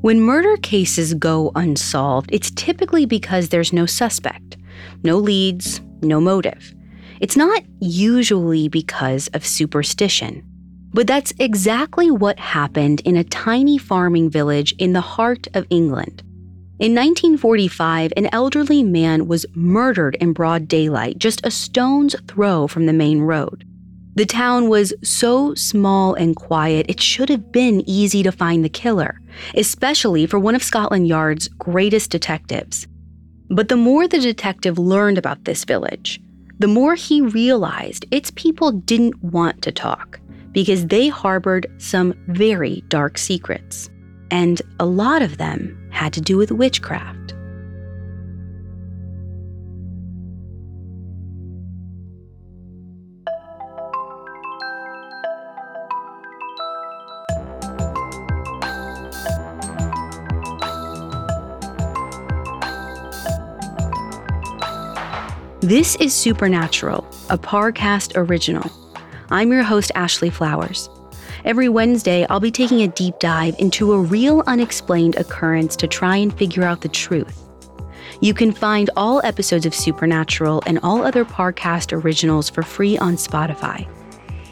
When murder cases go unsolved, it's typically because there's no suspect, no leads, no motive. It's not usually because of superstition. But that's exactly what happened in a tiny farming village in the heart of England. In 1945, an elderly man was murdered in broad daylight, just a stone's throw from the main road. The town was so small and quiet, it should have been easy to find the killer, especially for one of Scotland Yard's greatest detectives. But the more the detective learned about this village, the more he realized its people didn't want to talk because they harbored some very dark secrets. And a lot of them had to do with witchcraft. This is Supernatural, a Parcast original. I'm your host, Ashley Flowers. Every Wednesday, I'll be taking a deep dive into a real unexplained occurrence to try and figure out the truth. You can find all episodes of Supernatural and all other Parcast originals for free on Spotify.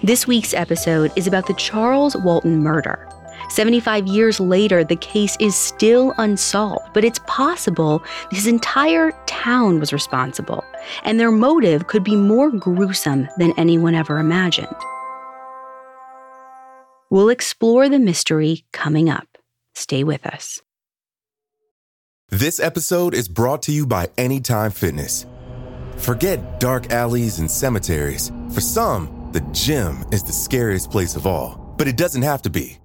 This week's episode is about the Charles Walton murder. 75 years later, the case is still unsolved, but it's possible this entire town was responsible, and their motive could be more gruesome than anyone ever imagined. We'll explore the mystery coming up. Stay with us. This episode is brought to you by Anytime Fitness. Forget dark alleys and cemeteries. For some, the gym is the scariest place of all, but it doesn't have to be.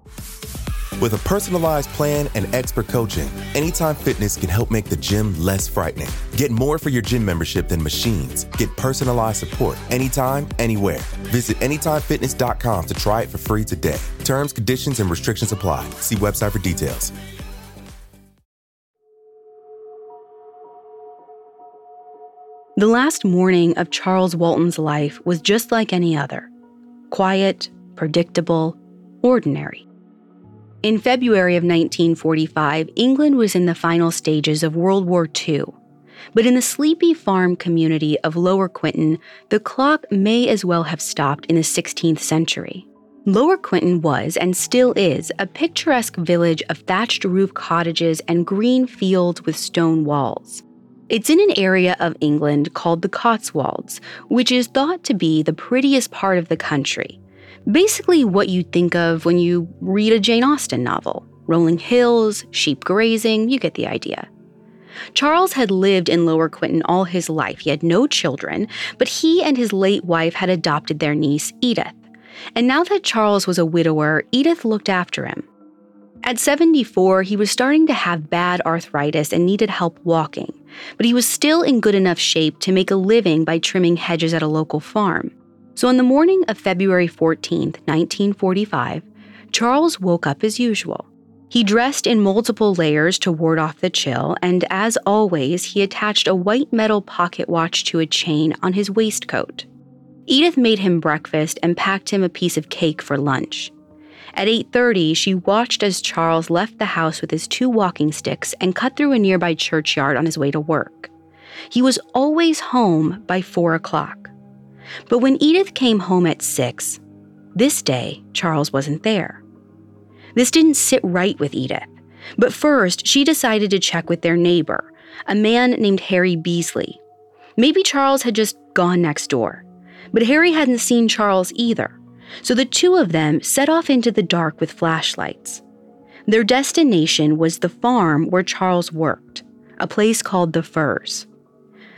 With a personalized plan and expert coaching, Anytime Fitness can help make the gym less frightening. Get more for your gym membership than machines. Get personalized support anytime, anywhere. Visit AnytimeFitness.com to try it for free today. Terms, conditions, and restrictions apply. See website for details. The last morning of Charles Walton's life was just like any other quiet, predictable, ordinary. In February of 1945, England was in the final stages of World War II. But in the sleepy farm community of Lower Quinton, the clock may as well have stopped in the 16th century. Lower Quinton was, and still is, a picturesque village of thatched roof cottages and green fields with stone walls. It's in an area of England called the Cotswolds, which is thought to be the prettiest part of the country, Basically, what you think of when you read a Jane Austen novel rolling hills, sheep grazing, you get the idea. Charles had lived in Lower Quinton all his life. He had no children, but he and his late wife had adopted their niece, Edith. And now that Charles was a widower, Edith looked after him. At 74, he was starting to have bad arthritis and needed help walking, but he was still in good enough shape to make a living by trimming hedges at a local farm. So on the morning of February 14, 1945, Charles woke up as usual. He dressed in multiple layers to ward off the chill, and as always, he attached a white metal pocket watch to a chain on his waistcoat. Edith made him breakfast and packed him a piece of cake for lunch. At 8:30, she watched as Charles left the house with his two walking sticks and cut through a nearby churchyard on his way to work. He was always home by 4 o'clock. But when Edith came home at six, this day, Charles wasn't there. This didn't sit right with Edith. But first, she decided to check with their neighbor, a man named Harry Beasley. Maybe Charles had just gone next door. But Harry hadn't seen Charles either. So the two of them set off into the dark with flashlights. Their destination was the farm where Charles worked, a place called the Firs.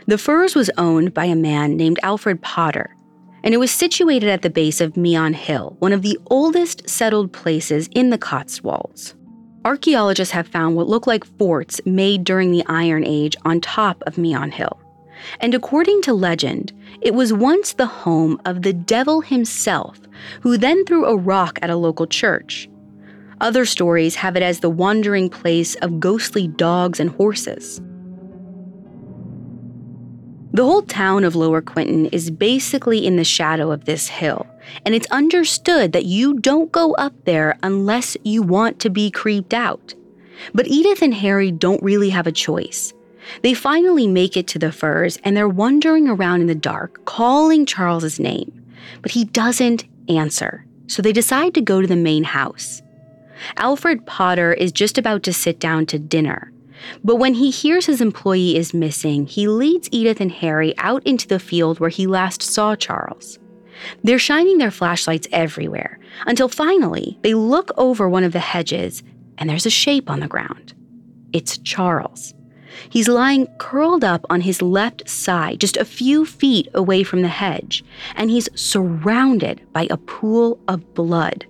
The Firs was owned by a man named Alfred Potter, and it was situated at the base of Meon Hill, one of the oldest settled places in the Cotswolds. Archaeologists have found what look like forts made during the Iron Age on top of Meon Hill. And according to legend, it was once the home of the devil himself, who then threw a rock at a local church. Other stories have it as the wandering place of ghostly dogs and horses. The whole town of Lower Quinton is basically in the shadow of this hill, and it's understood that you don't go up there unless you want to be creeped out. But Edith and Harry don't really have a choice. They finally make it to the Firs and they're wandering around in the dark, calling Charles's name, but he doesn't answer. So they decide to go to the main house. Alfred Potter is just about to sit down to dinner. But when he hears his employee is missing, he leads Edith and Harry out into the field where he last saw Charles. They're shining their flashlights everywhere until finally they look over one of the hedges and there's a shape on the ground. It's Charles. He's lying curled up on his left side, just a few feet away from the hedge, and he's surrounded by a pool of blood.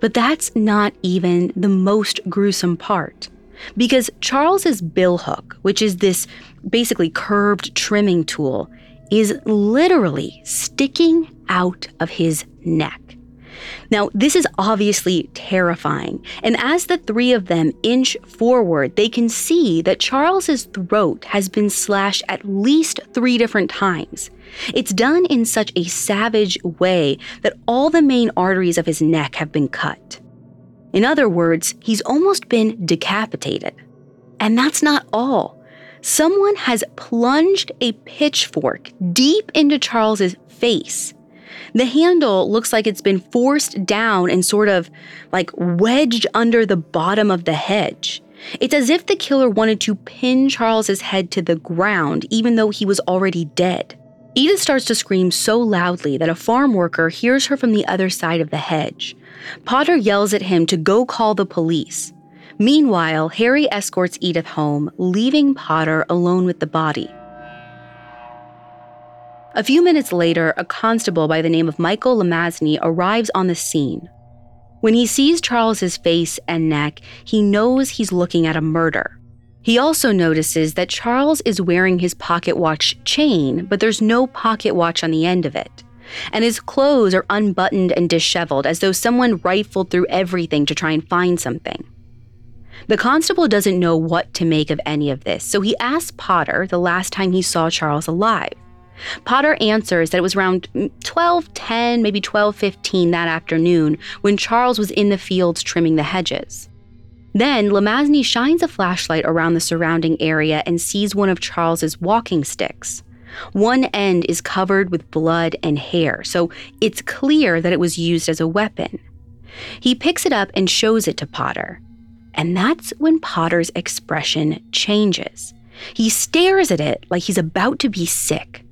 But that's not even the most gruesome part. Because Charles's billhook, which is this basically curved trimming tool, is literally sticking out of his neck. Now, this is obviously terrifying, and as the three of them inch forward, they can see that Charles's throat has been slashed at least three different times. It's done in such a savage way that all the main arteries of his neck have been cut. In other words, he's almost been decapitated. And that's not all. Someone has plunged a pitchfork deep into Charles's face the handle looks like it's been forced down and sort of like wedged under the bottom of the hedge. It's as if the killer wanted to pin Charles's head to the ground even though he was already dead. Edith starts to scream so loudly that a farm worker hears her from the other side of the hedge. Potter yells at him to go call the police. Meanwhile, Harry escorts Edith home, leaving Potter alone with the body. A few minutes later, a constable by the name of Michael Lomasney arrives on the scene. When he sees Charles's face and neck, he knows he's looking at a murder. He also notices that Charles is wearing his pocket watch chain, but there's no pocket watch on the end of it. And his clothes are unbuttoned and disheveled, as though someone rifled through everything to try and find something. The constable doesn't know what to make of any of this, so he asks Potter the last time he saw Charles alive. Potter answers that it was around 12:10, maybe 12:15 that afternoon when Charles was in the fields trimming the hedges. Then Lomasney shines a flashlight around the surrounding area and sees one of Charles's walking sticks. One end is covered with blood and hair, so it's clear that it was used as a weapon. He picks it up and shows it to Potter. And that's when Potter's expression changes. He stares at it like he's about to be sick.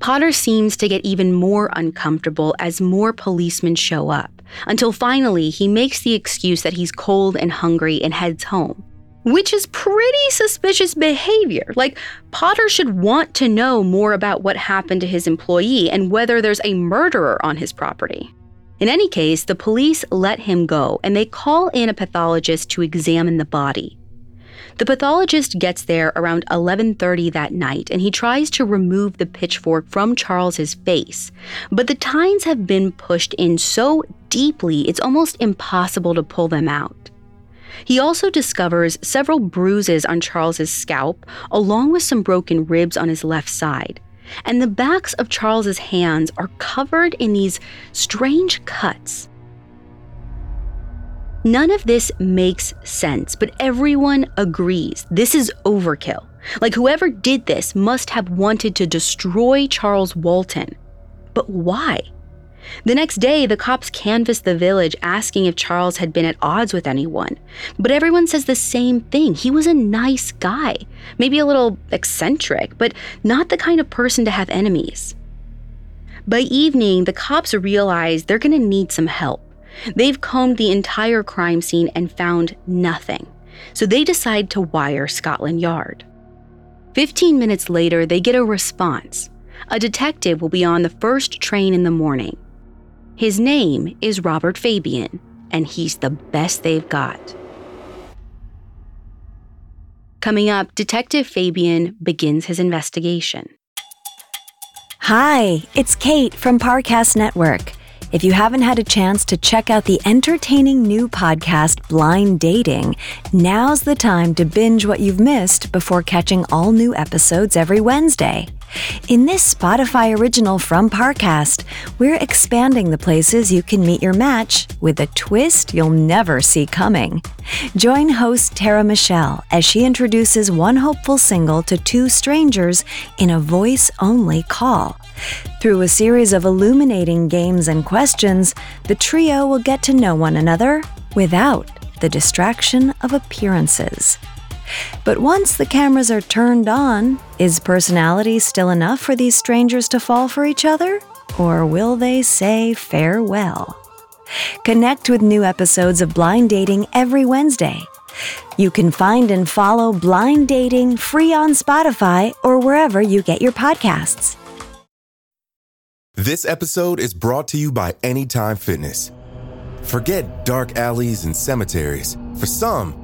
Potter seems to get even more uncomfortable as more policemen show up, until finally he makes the excuse that he's cold and hungry and heads home. Which is pretty suspicious behavior. Like, Potter should want to know more about what happened to his employee and whether there's a murderer on his property. In any case, the police let him go and they call in a pathologist to examine the body. The pathologist gets there around 11:30 that night and he tries to remove the pitchfork from Charles's face, but the tines have been pushed in so deeply it's almost impossible to pull them out. He also discovers several bruises on Charles's scalp along with some broken ribs on his left side. And the backs of Charles's hands are covered in these strange cuts None of this makes sense, but everyone agrees this is overkill. Like, whoever did this must have wanted to destroy Charles Walton. But why? The next day, the cops canvassed the village asking if Charles had been at odds with anyone. But everyone says the same thing. He was a nice guy, maybe a little eccentric, but not the kind of person to have enemies. By evening, the cops realize they're going to need some help. They've combed the entire crime scene and found nothing, so they decide to wire Scotland Yard. 15 minutes later, they get a response. A detective will be on the first train in the morning. His name is Robert Fabian, and he's the best they've got. Coming up, Detective Fabian begins his investigation. Hi, it's Kate from Parcast Network. If you haven't had a chance to check out the entertaining new podcast, Blind Dating, now's the time to binge what you've missed before catching all new episodes every Wednesday. In this Spotify original from Parcast, we're expanding the places you can meet your match with a twist you'll never see coming. Join host Tara Michelle as she introduces one hopeful single to two strangers in a voice only call. Through a series of illuminating games and questions, the trio will get to know one another without the distraction of appearances. But once the cameras are turned on, is personality still enough for these strangers to fall for each other? Or will they say farewell? Connect with new episodes of Blind Dating every Wednesday. You can find and follow Blind Dating free on Spotify or wherever you get your podcasts. This episode is brought to you by Anytime Fitness. Forget dark alleys and cemeteries. For some,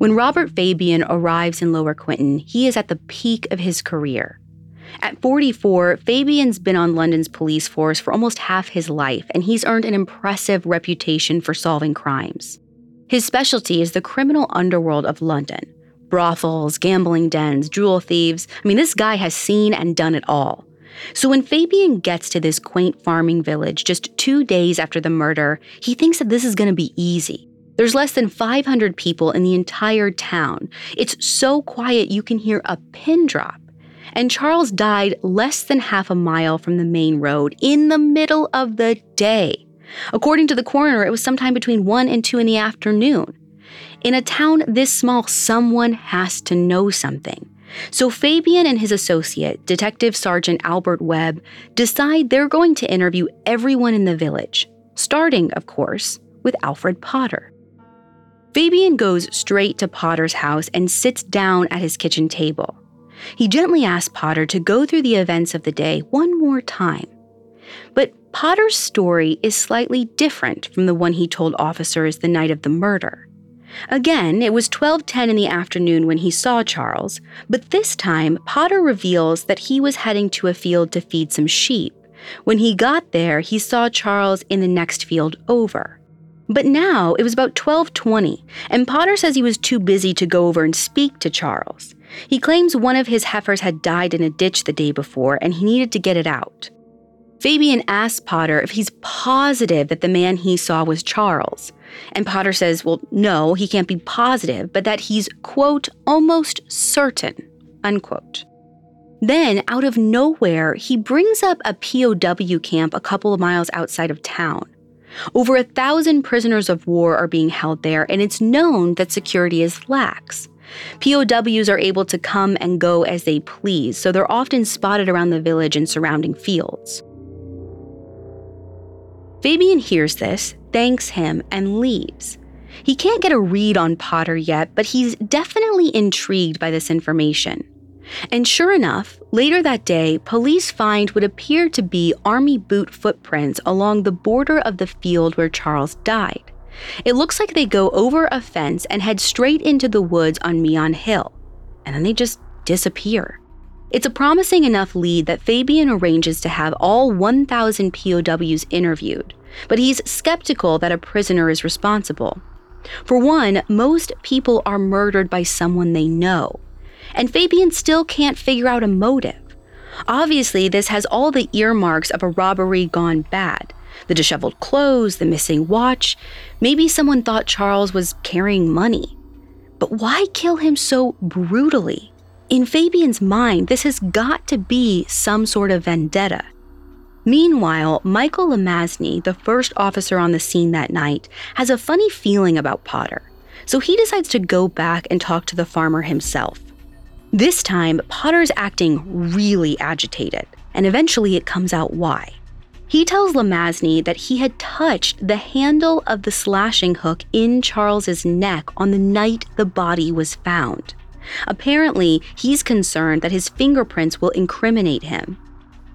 When Robert Fabian arrives in Lower Quinton, he is at the peak of his career. At 44, Fabian's been on London's police force for almost half his life, and he's earned an impressive reputation for solving crimes. His specialty is the criminal underworld of London brothels, gambling dens, jewel thieves. I mean, this guy has seen and done it all. So when Fabian gets to this quaint farming village just two days after the murder, he thinks that this is going to be easy. There's less than 500 people in the entire town. It's so quiet you can hear a pin drop. And Charles died less than half a mile from the main road in the middle of the day. According to the coroner, it was sometime between 1 and 2 in the afternoon. In a town this small, someone has to know something. So Fabian and his associate, Detective Sergeant Albert Webb, decide they're going to interview everyone in the village, starting, of course, with Alfred Potter. Fabian goes straight to Potter's house and sits down at his kitchen table. He gently asks Potter to go through the events of the day one more time. But Potter's story is slightly different from the one he told officers the night of the murder. Again, it was 12:10 in the afternoon when he saw Charles, but this time Potter reveals that he was heading to a field to feed some sheep. When he got there, he saw Charles in the next field over. But now it was about 12:20, and Potter says he was too busy to go over and speak to Charles. He claims one of his heifers had died in a ditch the day before and he needed to get it out. Fabian asks Potter if he's positive that the man he saw was Charles. And Potter says, well, no, he can't be positive, but that he's, quote, almost certain, unquote. Then, out of nowhere, he brings up a POW camp a couple of miles outside of town. Over a thousand prisoners of war are being held there, and it's known that security is lax. POWs are able to come and go as they please, so they're often spotted around the village and surrounding fields. Fabian hears this, thanks him, and leaves. He can't get a read on Potter yet, but he's definitely intrigued by this information. And sure enough, later that day, police find what appear to be army boot footprints along the border of the field where Charles died. It looks like they go over a fence and head straight into the woods on Meon Hill, and then they just disappear. It's a promising enough lead that Fabian arranges to have all 1,000 POWs interviewed, but he's skeptical that a prisoner is responsible. For one, most people are murdered by someone they know, and Fabian still can't figure out a motive. Obviously, this has all the earmarks of a robbery gone bad, the disheveled clothes, the missing watch. Maybe someone thought Charles was carrying money. But why kill him so brutally? In Fabian's mind, this has got to be some sort of vendetta. Meanwhile, Michael Lomasney, the first officer on the scene that night, has a funny feeling about Potter, so he decides to go back and talk to the farmer himself. This time, Potter's acting really agitated, and eventually it comes out why. He tells Lomasney that he had touched the handle of the slashing hook in Charles's neck on the night the body was found. Apparently, he's concerned that his fingerprints will incriminate him.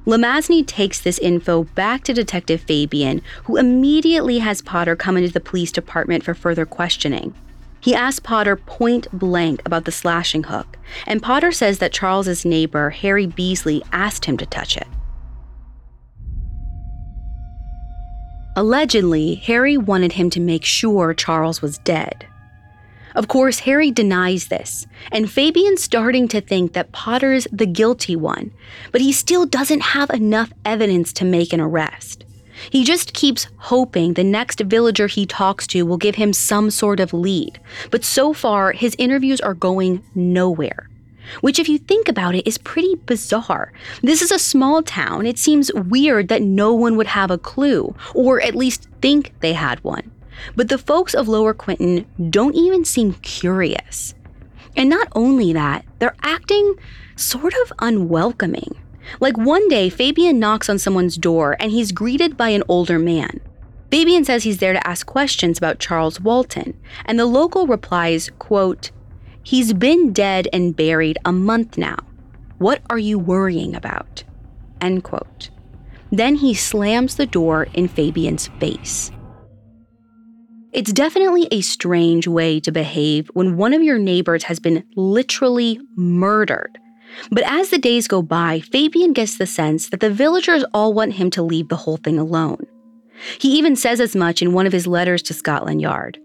Lomasney takes this info back to Detective Fabian, who immediately has Potter come into the police department for further questioning. He asks Potter point blank about the slashing hook, and Potter says that Charles's neighbor, Harry Beasley, asked him to touch it. Allegedly, Harry wanted him to make sure Charles was dead. Of course, Harry denies this, and Fabian's starting to think that Potter's the guilty one, but he still doesn't have enough evidence to make an arrest. He just keeps hoping the next villager he talks to will give him some sort of lead, but so far his interviews are going nowhere. Which, if you think about it, is pretty bizarre. This is a small town. It seems weird that no one would have a clue, or at least think they had one. But the folks of Lower Quinton don't even seem curious. And not only that, they're acting sort of unwelcoming. Like one day, Fabian knocks on someone's door and he's greeted by an older man. Fabian says he's there to ask questions about Charles Walton, and the local replies, quote, He's been dead and buried a month now. What are you worrying about? End quote. Then he slams the door in Fabian's face. It's definitely a strange way to behave when one of your neighbors has been literally murdered. But as the days go by, Fabian gets the sense that the villagers all want him to leave the whole thing alone. He even says as much in one of his letters to Scotland Yard.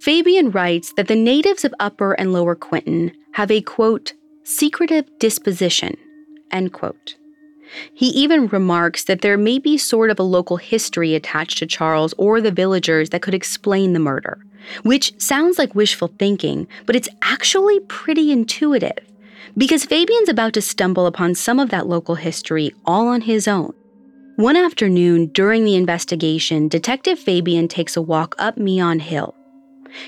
Fabian writes that the natives of Upper and Lower Quinton have a quote, secretive disposition, end quote. He even remarks that there may be sort of a local history attached to Charles or the villagers that could explain the murder, which sounds like wishful thinking, but it's actually pretty intuitive. Because Fabian's about to stumble upon some of that local history all on his own. One afternoon during the investigation, Detective Fabian takes a walk up Meon Hill.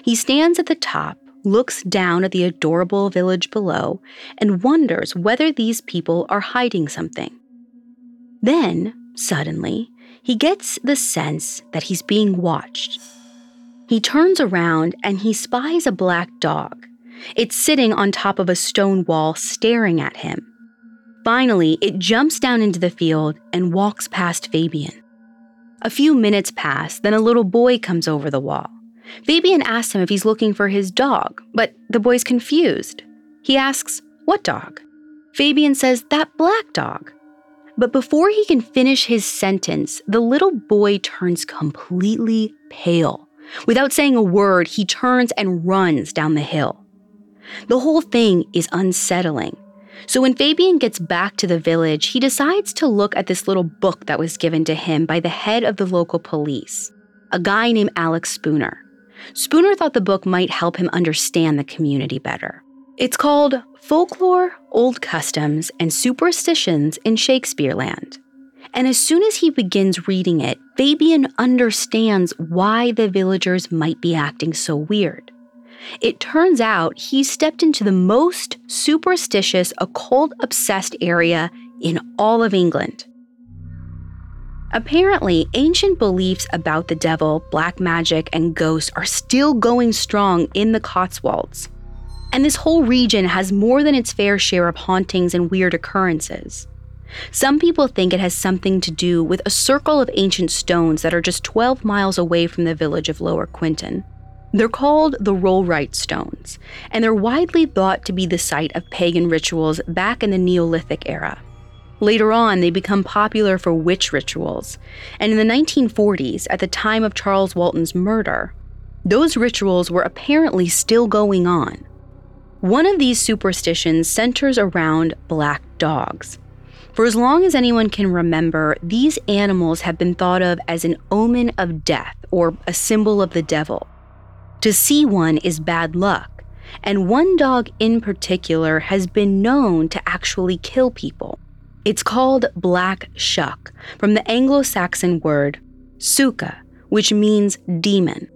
He stands at the top, looks down at the adorable village below, and wonders whether these people are hiding something. Then, suddenly, he gets the sense that he's being watched. He turns around and he spies a black dog. It's sitting on top of a stone wall staring at him. Finally, it jumps down into the field and walks past Fabian. A few minutes pass, then a little boy comes over the wall. Fabian asks him if he's looking for his dog, but the boy's confused. He asks, What dog? Fabian says, That black dog. But before he can finish his sentence, the little boy turns completely pale. Without saying a word, he turns and runs down the hill. The whole thing is unsettling. So when Fabian gets back to the village, he decides to look at this little book that was given to him by the head of the local police, a guy named Alex Spooner. Spooner thought the book might help him understand the community better. It's called Folklore, Old Customs, and Superstitions in Shakespeareland. And as soon as he begins reading it, Fabian understands why the villagers might be acting so weird. It turns out he stepped into the most superstitious, occult obsessed area in all of England. Apparently, ancient beliefs about the devil, black magic, and ghosts are still going strong in the Cotswolds. And this whole region has more than its fair share of hauntings and weird occurrences. Some people think it has something to do with a circle of ancient stones that are just 12 miles away from the village of Lower Quinton. They're called the Rollright Stones, and they're widely thought to be the site of pagan rituals back in the Neolithic era. Later on, they become popular for witch rituals, and in the 1940s, at the time of Charles Walton's murder, those rituals were apparently still going on. One of these superstitions centers around black dogs. For as long as anyone can remember, these animals have been thought of as an omen of death or a symbol of the devil. To see one is bad luck, and one dog in particular has been known to actually kill people. It's called Black Shuck, from the Anglo Saxon word suka, which means demon.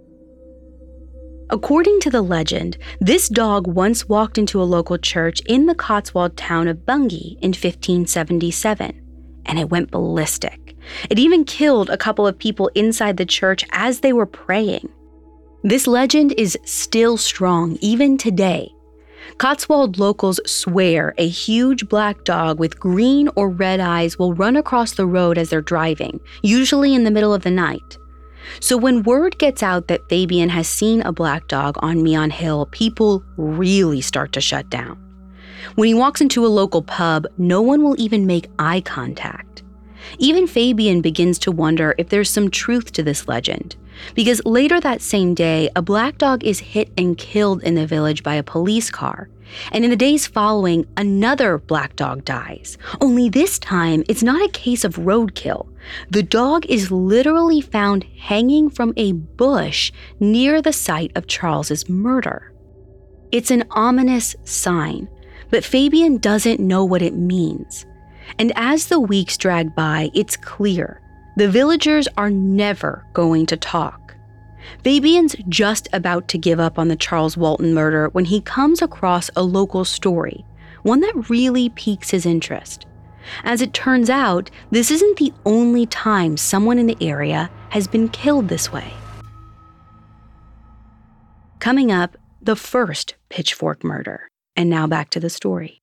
According to the legend, this dog once walked into a local church in the Cotswold town of Bungay in 1577, and it went ballistic. It even killed a couple of people inside the church as they were praying. This legend is still strong even today. Cotswold locals swear a huge black dog with green or red eyes will run across the road as they're driving, usually in the middle of the night. So when word gets out that Fabian has seen a black dog on Meon Hill, people really start to shut down. When he walks into a local pub, no one will even make eye contact. Even Fabian begins to wonder if there's some truth to this legend, because later that same day, a black dog is hit and killed in the village by a police car. And in the days following, another black dog dies. Only this time, it's not a case of roadkill. The dog is literally found hanging from a bush near the site of Charles's murder. It's an ominous sign, but Fabian doesn't know what it means. And as the weeks drag by, it's clear the villagers are never going to talk. Fabian's just about to give up on the Charles Walton murder when he comes across a local story, one that really piques his interest. As it turns out, this isn't the only time someone in the area has been killed this way. Coming up, the first pitchfork murder. And now back to the story.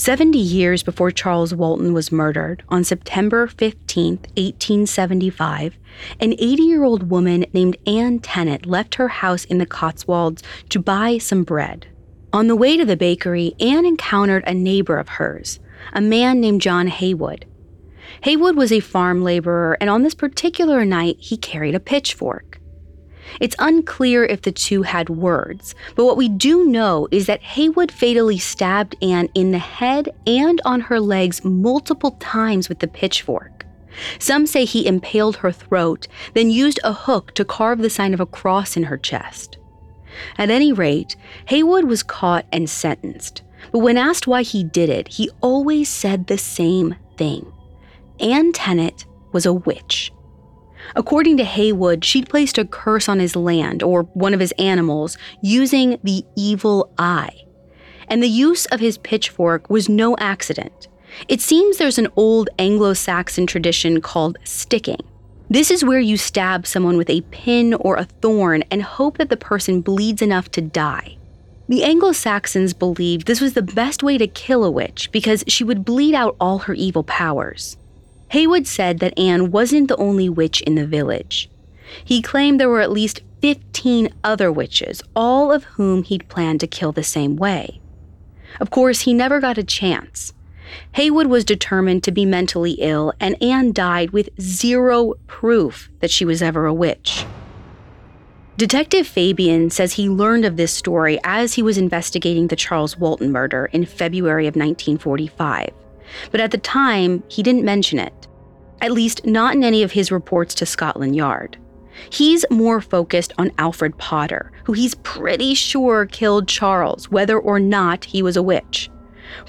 70 years before Charles Walton was murdered, on September 15, 1875, an 80 year old woman named Anne Tennant left her house in the Cotswolds to buy some bread. On the way to the bakery, Anne encountered a neighbor of hers, a man named John Haywood. Haywood was a farm laborer, and on this particular night, he carried a pitchfork. It's unclear if the two had words, but what we do know is that Haywood fatally stabbed Anne in the head and on her legs multiple times with the pitchfork. Some say he impaled her throat, then used a hook to carve the sign of a cross in her chest. At any rate, Haywood was caught and sentenced, but when asked why he did it, he always said the same thing Anne Tennant was a witch. According to Haywood, she'd placed a curse on his land or one of his animals using the evil eye. And the use of his pitchfork was no accident. It seems there's an old Anglo Saxon tradition called sticking. This is where you stab someone with a pin or a thorn and hope that the person bleeds enough to die. The Anglo Saxons believed this was the best way to kill a witch because she would bleed out all her evil powers. Haywood said that Anne wasn't the only witch in the village. He claimed there were at least 15 other witches, all of whom he'd planned to kill the same way. Of course, he never got a chance. Haywood was determined to be mentally ill, and Anne died with zero proof that she was ever a witch. Detective Fabian says he learned of this story as he was investigating the Charles Walton murder in February of 1945 but at the time, he didn't mention it. At least, not in any of his reports to Scotland Yard. He's more focused on Alfred Potter, who he's pretty sure killed Charles, whether or not he was a witch.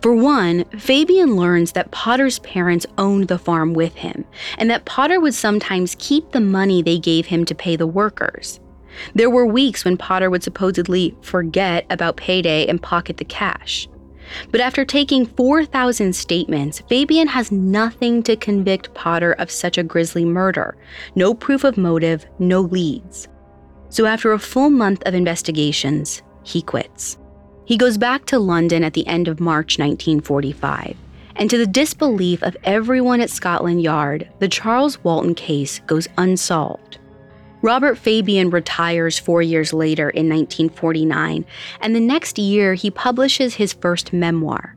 For one, Fabian learns that Potter's parents owned the farm with him, and that Potter would sometimes keep the money they gave him to pay the workers. There were weeks when Potter would supposedly forget about payday and pocket the cash. But after taking 4,000 statements, Fabian has nothing to convict Potter of such a grisly murder. No proof of motive, no leads. So after a full month of investigations, he quits. He goes back to London at the end of March 1945. And to the disbelief of everyone at Scotland Yard, the Charles Walton case goes unsolved. Robert Fabian retires four years later in 1949, and the next year he publishes his first memoir.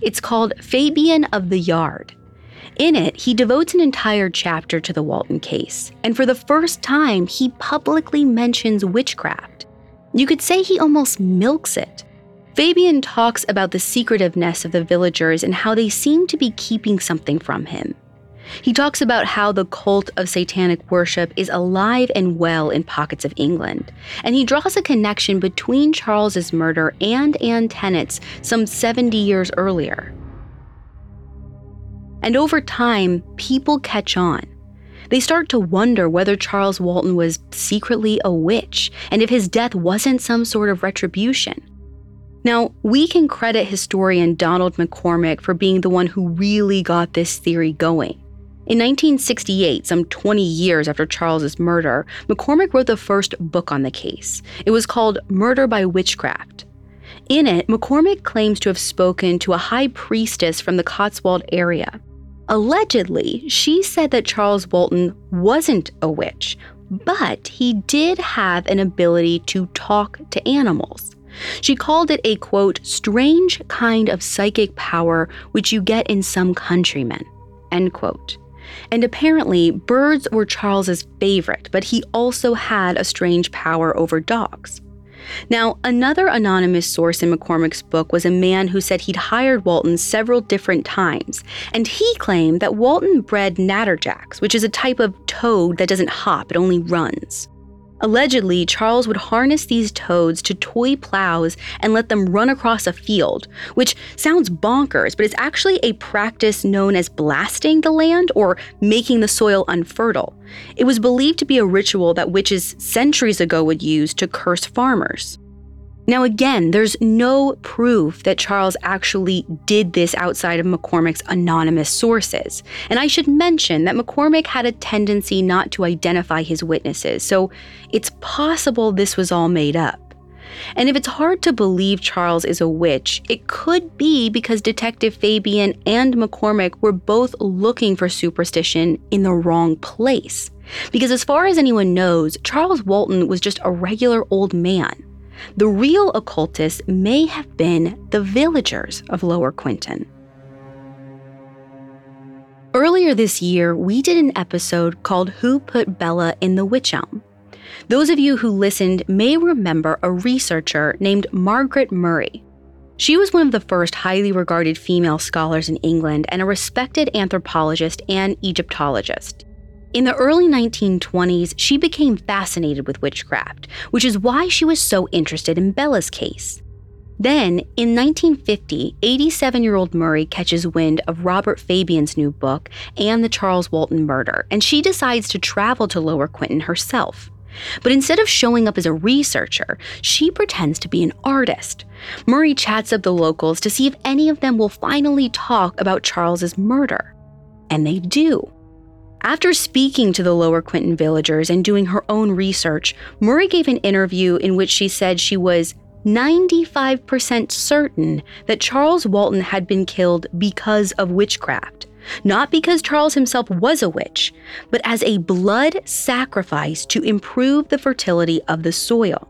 It's called Fabian of the Yard. In it, he devotes an entire chapter to the Walton case, and for the first time, he publicly mentions witchcraft. You could say he almost milks it. Fabian talks about the secretiveness of the villagers and how they seem to be keeping something from him. He talks about how the cult of satanic worship is alive and well in pockets of England, and he draws a connection between Charles's murder and Anne Tennant's some 70 years earlier. And over time, people catch on. They start to wonder whether Charles Walton was secretly a witch and if his death wasn't some sort of retribution. Now, we can credit historian Donald McCormick for being the one who really got this theory going. In 1968, some 20 years after Charles's murder, McCormick wrote the first book on the case. It was called Murder by Witchcraft. In it, McCormick claims to have spoken to a high priestess from the Cotswold area. Allegedly, she said that Charles Walton wasn't a witch, but he did have an ability to talk to animals. She called it a quote, strange kind of psychic power which you get in some countrymen, end quote. And apparently, birds were Charles's favorite, but he also had a strange power over dogs. Now, another anonymous source in McCormick's book was a man who said he'd hired Walton several different times, and he claimed that Walton bred natterjacks, which is a type of toad that doesn't hop, it only runs. Allegedly, Charles would harness these toads to toy plows and let them run across a field, which sounds bonkers, but it's actually a practice known as blasting the land or making the soil unfertile. It was believed to be a ritual that witches centuries ago would use to curse farmers. Now, again, there's no proof that Charles actually did this outside of McCormick's anonymous sources. And I should mention that McCormick had a tendency not to identify his witnesses, so it's possible this was all made up. And if it's hard to believe Charles is a witch, it could be because Detective Fabian and McCormick were both looking for superstition in the wrong place. Because as far as anyone knows, Charles Walton was just a regular old man. The real occultists may have been the villagers of Lower Quinton. Earlier this year, we did an episode called Who Put Bella in the Witch Elm. Those of you who listened may remember a researcher named Margaret Murray. She was one of the first highly regarded female scholars in England and a respected anthropologist and Egyptologist. In the early 1920s, she became fascinated with witchcraft, which is why she was so interested in Bella's case. Then, in 1950, 87 year old Murray catches wind of Robert Fabian's new book and the Charles Walton murder, and she decides to travel to Lower Quinton herself. But instead of showing up as a researcher, she pretends to be an artist. Murray chats up the locals to see if any of them will finally talk about Charles's murder. And they do. After speaking to the Lower Quinton villagers and doing her own research, Murray gave an interview in which she said she was 95% certain that Charles Walton had been killed because of witchcraft. Not because Charles himself was a witch, but as a blood sacrifice to improve the fertility of the soil.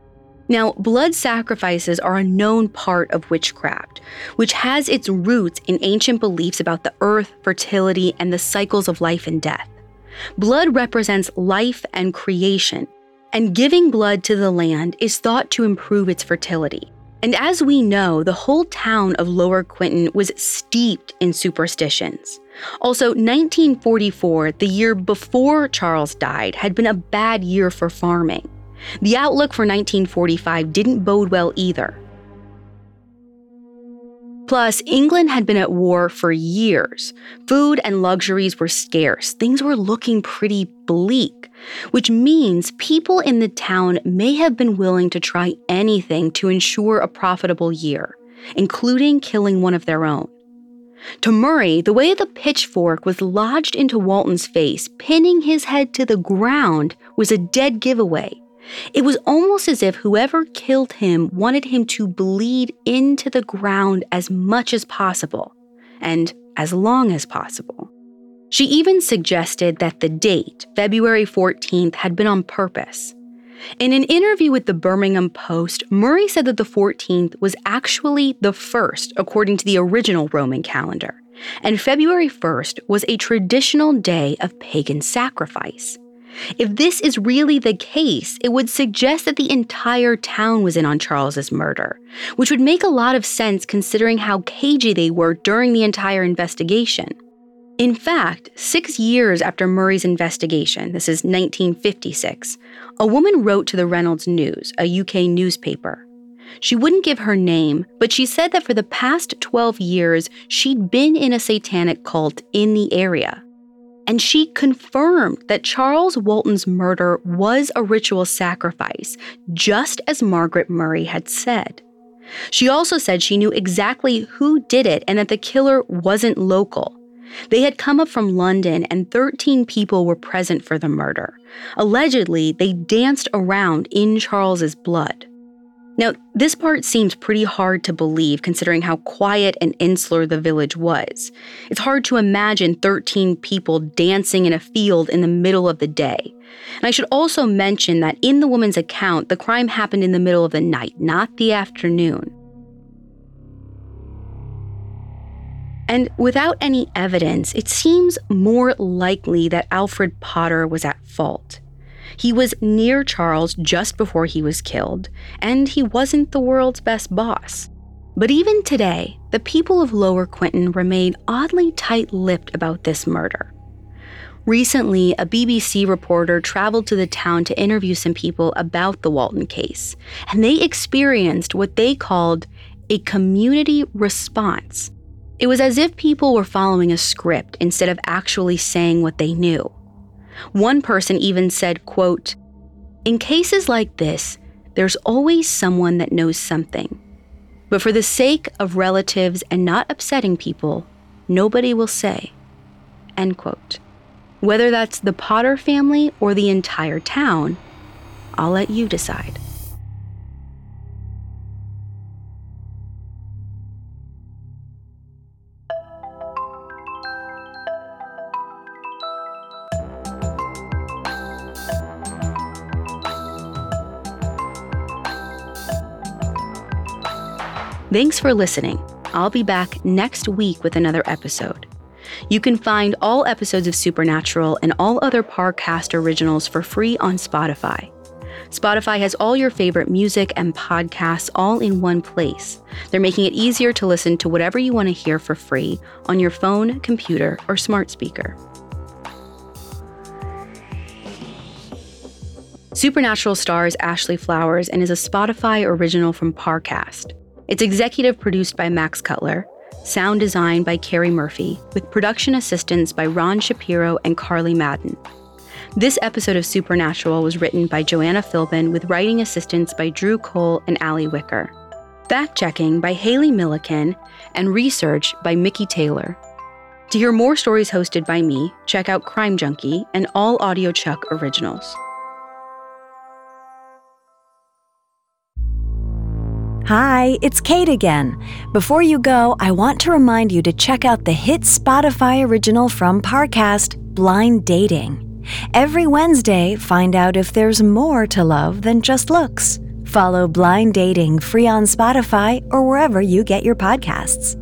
Now, blood sacrifices are a known part of witchcraft, which has its roots in ancient beliefs about the earth, fertility, and the cycles of life and death. Blood represents life and creation, and giving blood to the land is thought to improve its fertility. And as we know, the whole town of Lower Quinton was steeped in superstitions. Also, 1944, the year before Charles died, had been a bad year for farming. The outlook for 1945 didn't bode well either. Plus, England had been at war for years. Food and luxuries were scarce. Things were looking pretty bleak, which means people in the town may have been willing to try anything to ensure a profitable year, including killing one of their own. To Murray, the way the pitchfork was lodged into Walton's face, pinning his head to the ground, was a dead giveaway. It was almost as if whoever killed him wanted him to bleed into the ground as much as possible, and as long as possible. She even suggested that the date, February 14th, had been on purpose. In an interview with the Birmingham Post, Murray said that the 14th was actually the first, according to the original Roman calendar, and February 1st was a traditional day of pagan sacrifice. If this is really the case, it would suggest that the entire town was in on Charles's murder, which would make a lot of sense considering how cagey they were during the entire investigation. In fact, six years after Murray's investigation, this is 1956, a woman wrote to the Reynolds News, a UK newspaper. She wouldn't give her name, but she said that for the past 12 years, she'd been in a satanic cult in the area and she confirmed that Charles Walton's murder was a ritual sacrifice, just as Margaret Murray had said. She also said she knew exactly who did it and that the killer wasn't local. They had come up from London and 13 people were present for the murder. Allegedly, they danced around in Charles's blood. Now, this part seems pretty hard to believe considering how quiet and insular the village was. It's hard to imagine 13 people dancing in a field in the middle of the day. And I should also mention that in the woman's account, the crime happened in the middle of the night, not the afternoon. And without any evidence, it seems more likely that Alfred Potter was at fault. He was near Charles just before he was killed, and he wasn't the world's best boss. But even today, the people of Lower Quinton remain oddly tight lipped about this murder. Recently, a BBC reporter traveled to the town to interview some people about the Walton case, and they experienced what they called a community response. It was as if people were following a script instead of actually saying what they knew. One person even said, quote, In cases like this, there's always someone that knows something. But for the sake of relatives and not upsetting people, nobody will say. End quote. Whether that's the Potter family or the entire town, I'll let you decide. Thanks for listening. I'll be back next week with another episode. You can find all episodes of Supernatural and all other Parcast originals for free on Spotify. Spotify has all your favorite music and podcasts all in one place. They're making it easier to listen to whatever you want to hear for free on your phone, computer, or smart speaker. Supernatural stars Ashley Flowers and is a Spotify original from Parcast. It's executive produced by Max Cutler, sound design by Carrie Murphy, with production assistance by Ron Shapiro and Carly Madden. This episode of Supernatural was written by Joanna Philbin with writing assistance by Drew Cole and Allie Wicker. Fact checking by Haley Milliken and research by Mickey Taylor. To hear more stories hosted by me, check out Crime Junkie and all Audio Chuck originals. Hi, it's Kate again. Before you go, I want to remind you to check out the hit Spotify original from Parcast, Blind Dating. Every Wednesday, find out if there's more to love than just looks. Follow Blind Dating free on Spotify or wherever you get your podcasts.